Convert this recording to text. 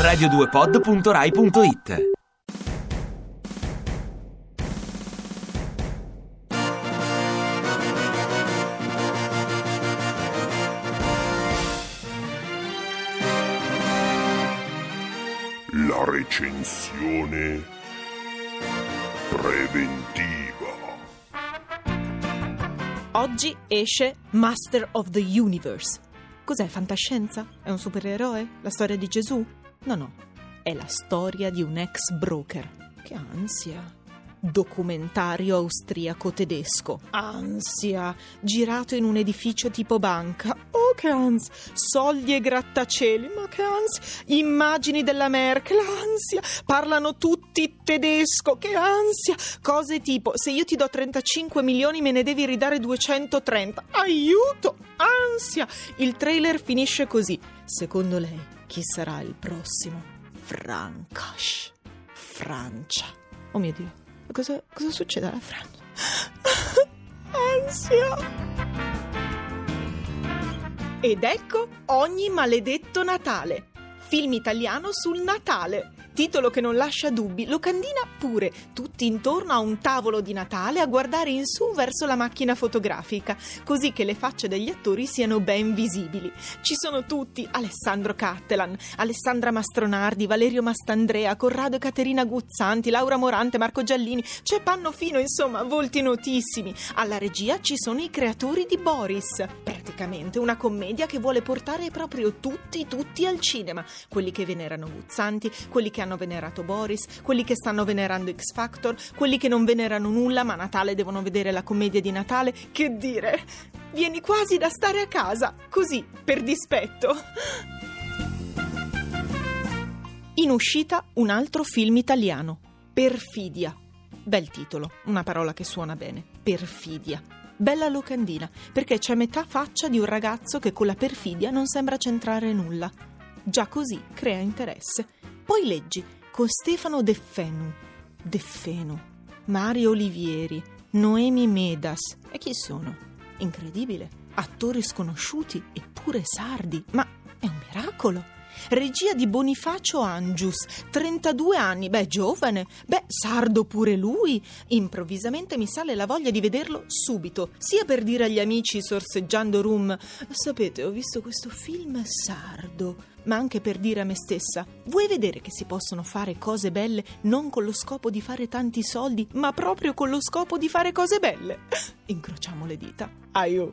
radio2pod.rai.it La recensione preventiva. Oggi esce Master of the Universe. Cos'è fantascienza? È un supereroe? La storia di Gesù? No, no, è la storia di un ex broker. Che ansia. Documentario austriaco tedesco. Ansia. Girato in un edificio tipo banca. Oh, che ansia. Soldi e grattacieli. Ma che ansia. Immagini della Merkel. Ansia. Parlano tutti tedesco. Che ansia. Cose tipo: se io ti do 35 milioni, me ne devi ridare 230. Aiuto. Ansia. Il trailer finisce così. Secondo lei, chi sarà il prossimo? Francash. Francia. Oh mio Dio. Cosa, cosa succede alla Francia? Ansia. Ed ecco ogni maledetto Natale. Film italiano sul Natale. Titolo che non lascia dubbi, locandina pure, tutti intorno a un tavolo di Natale a guardare in su verso la macchina fotografica, così che le facce degli attori siano ben visibili. Ci sono tutti, Alessandro Cattelan, Alessandra Mastronardi, Valerio Mastandrea, Corrado e Caterina Guzzanti, Laura Morante, Marco Giallini, c'è Pannofino, insomma, volti notissimi. Alla regia ci sono i creatori di Boris, praticamente una commedia che vuole portare proprio tutti, tutti al cinema, quelli che venerano Guzzanti, quelli che hanno venerato Boris, quelli che stanno venerando X Factor, quelli che non venerano nulla ma a Natale devono vedere la commedia di Natale. Che dire? Vieni quasi da stare a casa, così, per dispetto. In uscita un altro film italiano, Perfidia. Bel titolo, una parola che suona bene, Perfidia. Bella locandina, perché c'è metà faccia di un ragazzo che con la perfidia non sembra centrare nulla. Già così crea interesse. Poi leggi con Stefano De Fenu, De Fenu, Mario Olivieri, Noemi Medas. E chi sono? Incredibile. Attori sconosciuti eppure sardi. Ma è un miracolo. Regia di Bonifacio Angius, 32 anni, beh, giovane, beh, sardo pure lui. Improvvisamente mi sale la voglia di vederlo subito, sia per dire agli amici sorseggiando rum: Sapete, ho visto questo film sardo, ma anche per dire a me stessa: Vuoi vedere che si possono fare cose belle non con lo scopo di fare tanti soldi, ma proprio con lo scopo di fare cose belle? Incrociamo le dita. Aiù.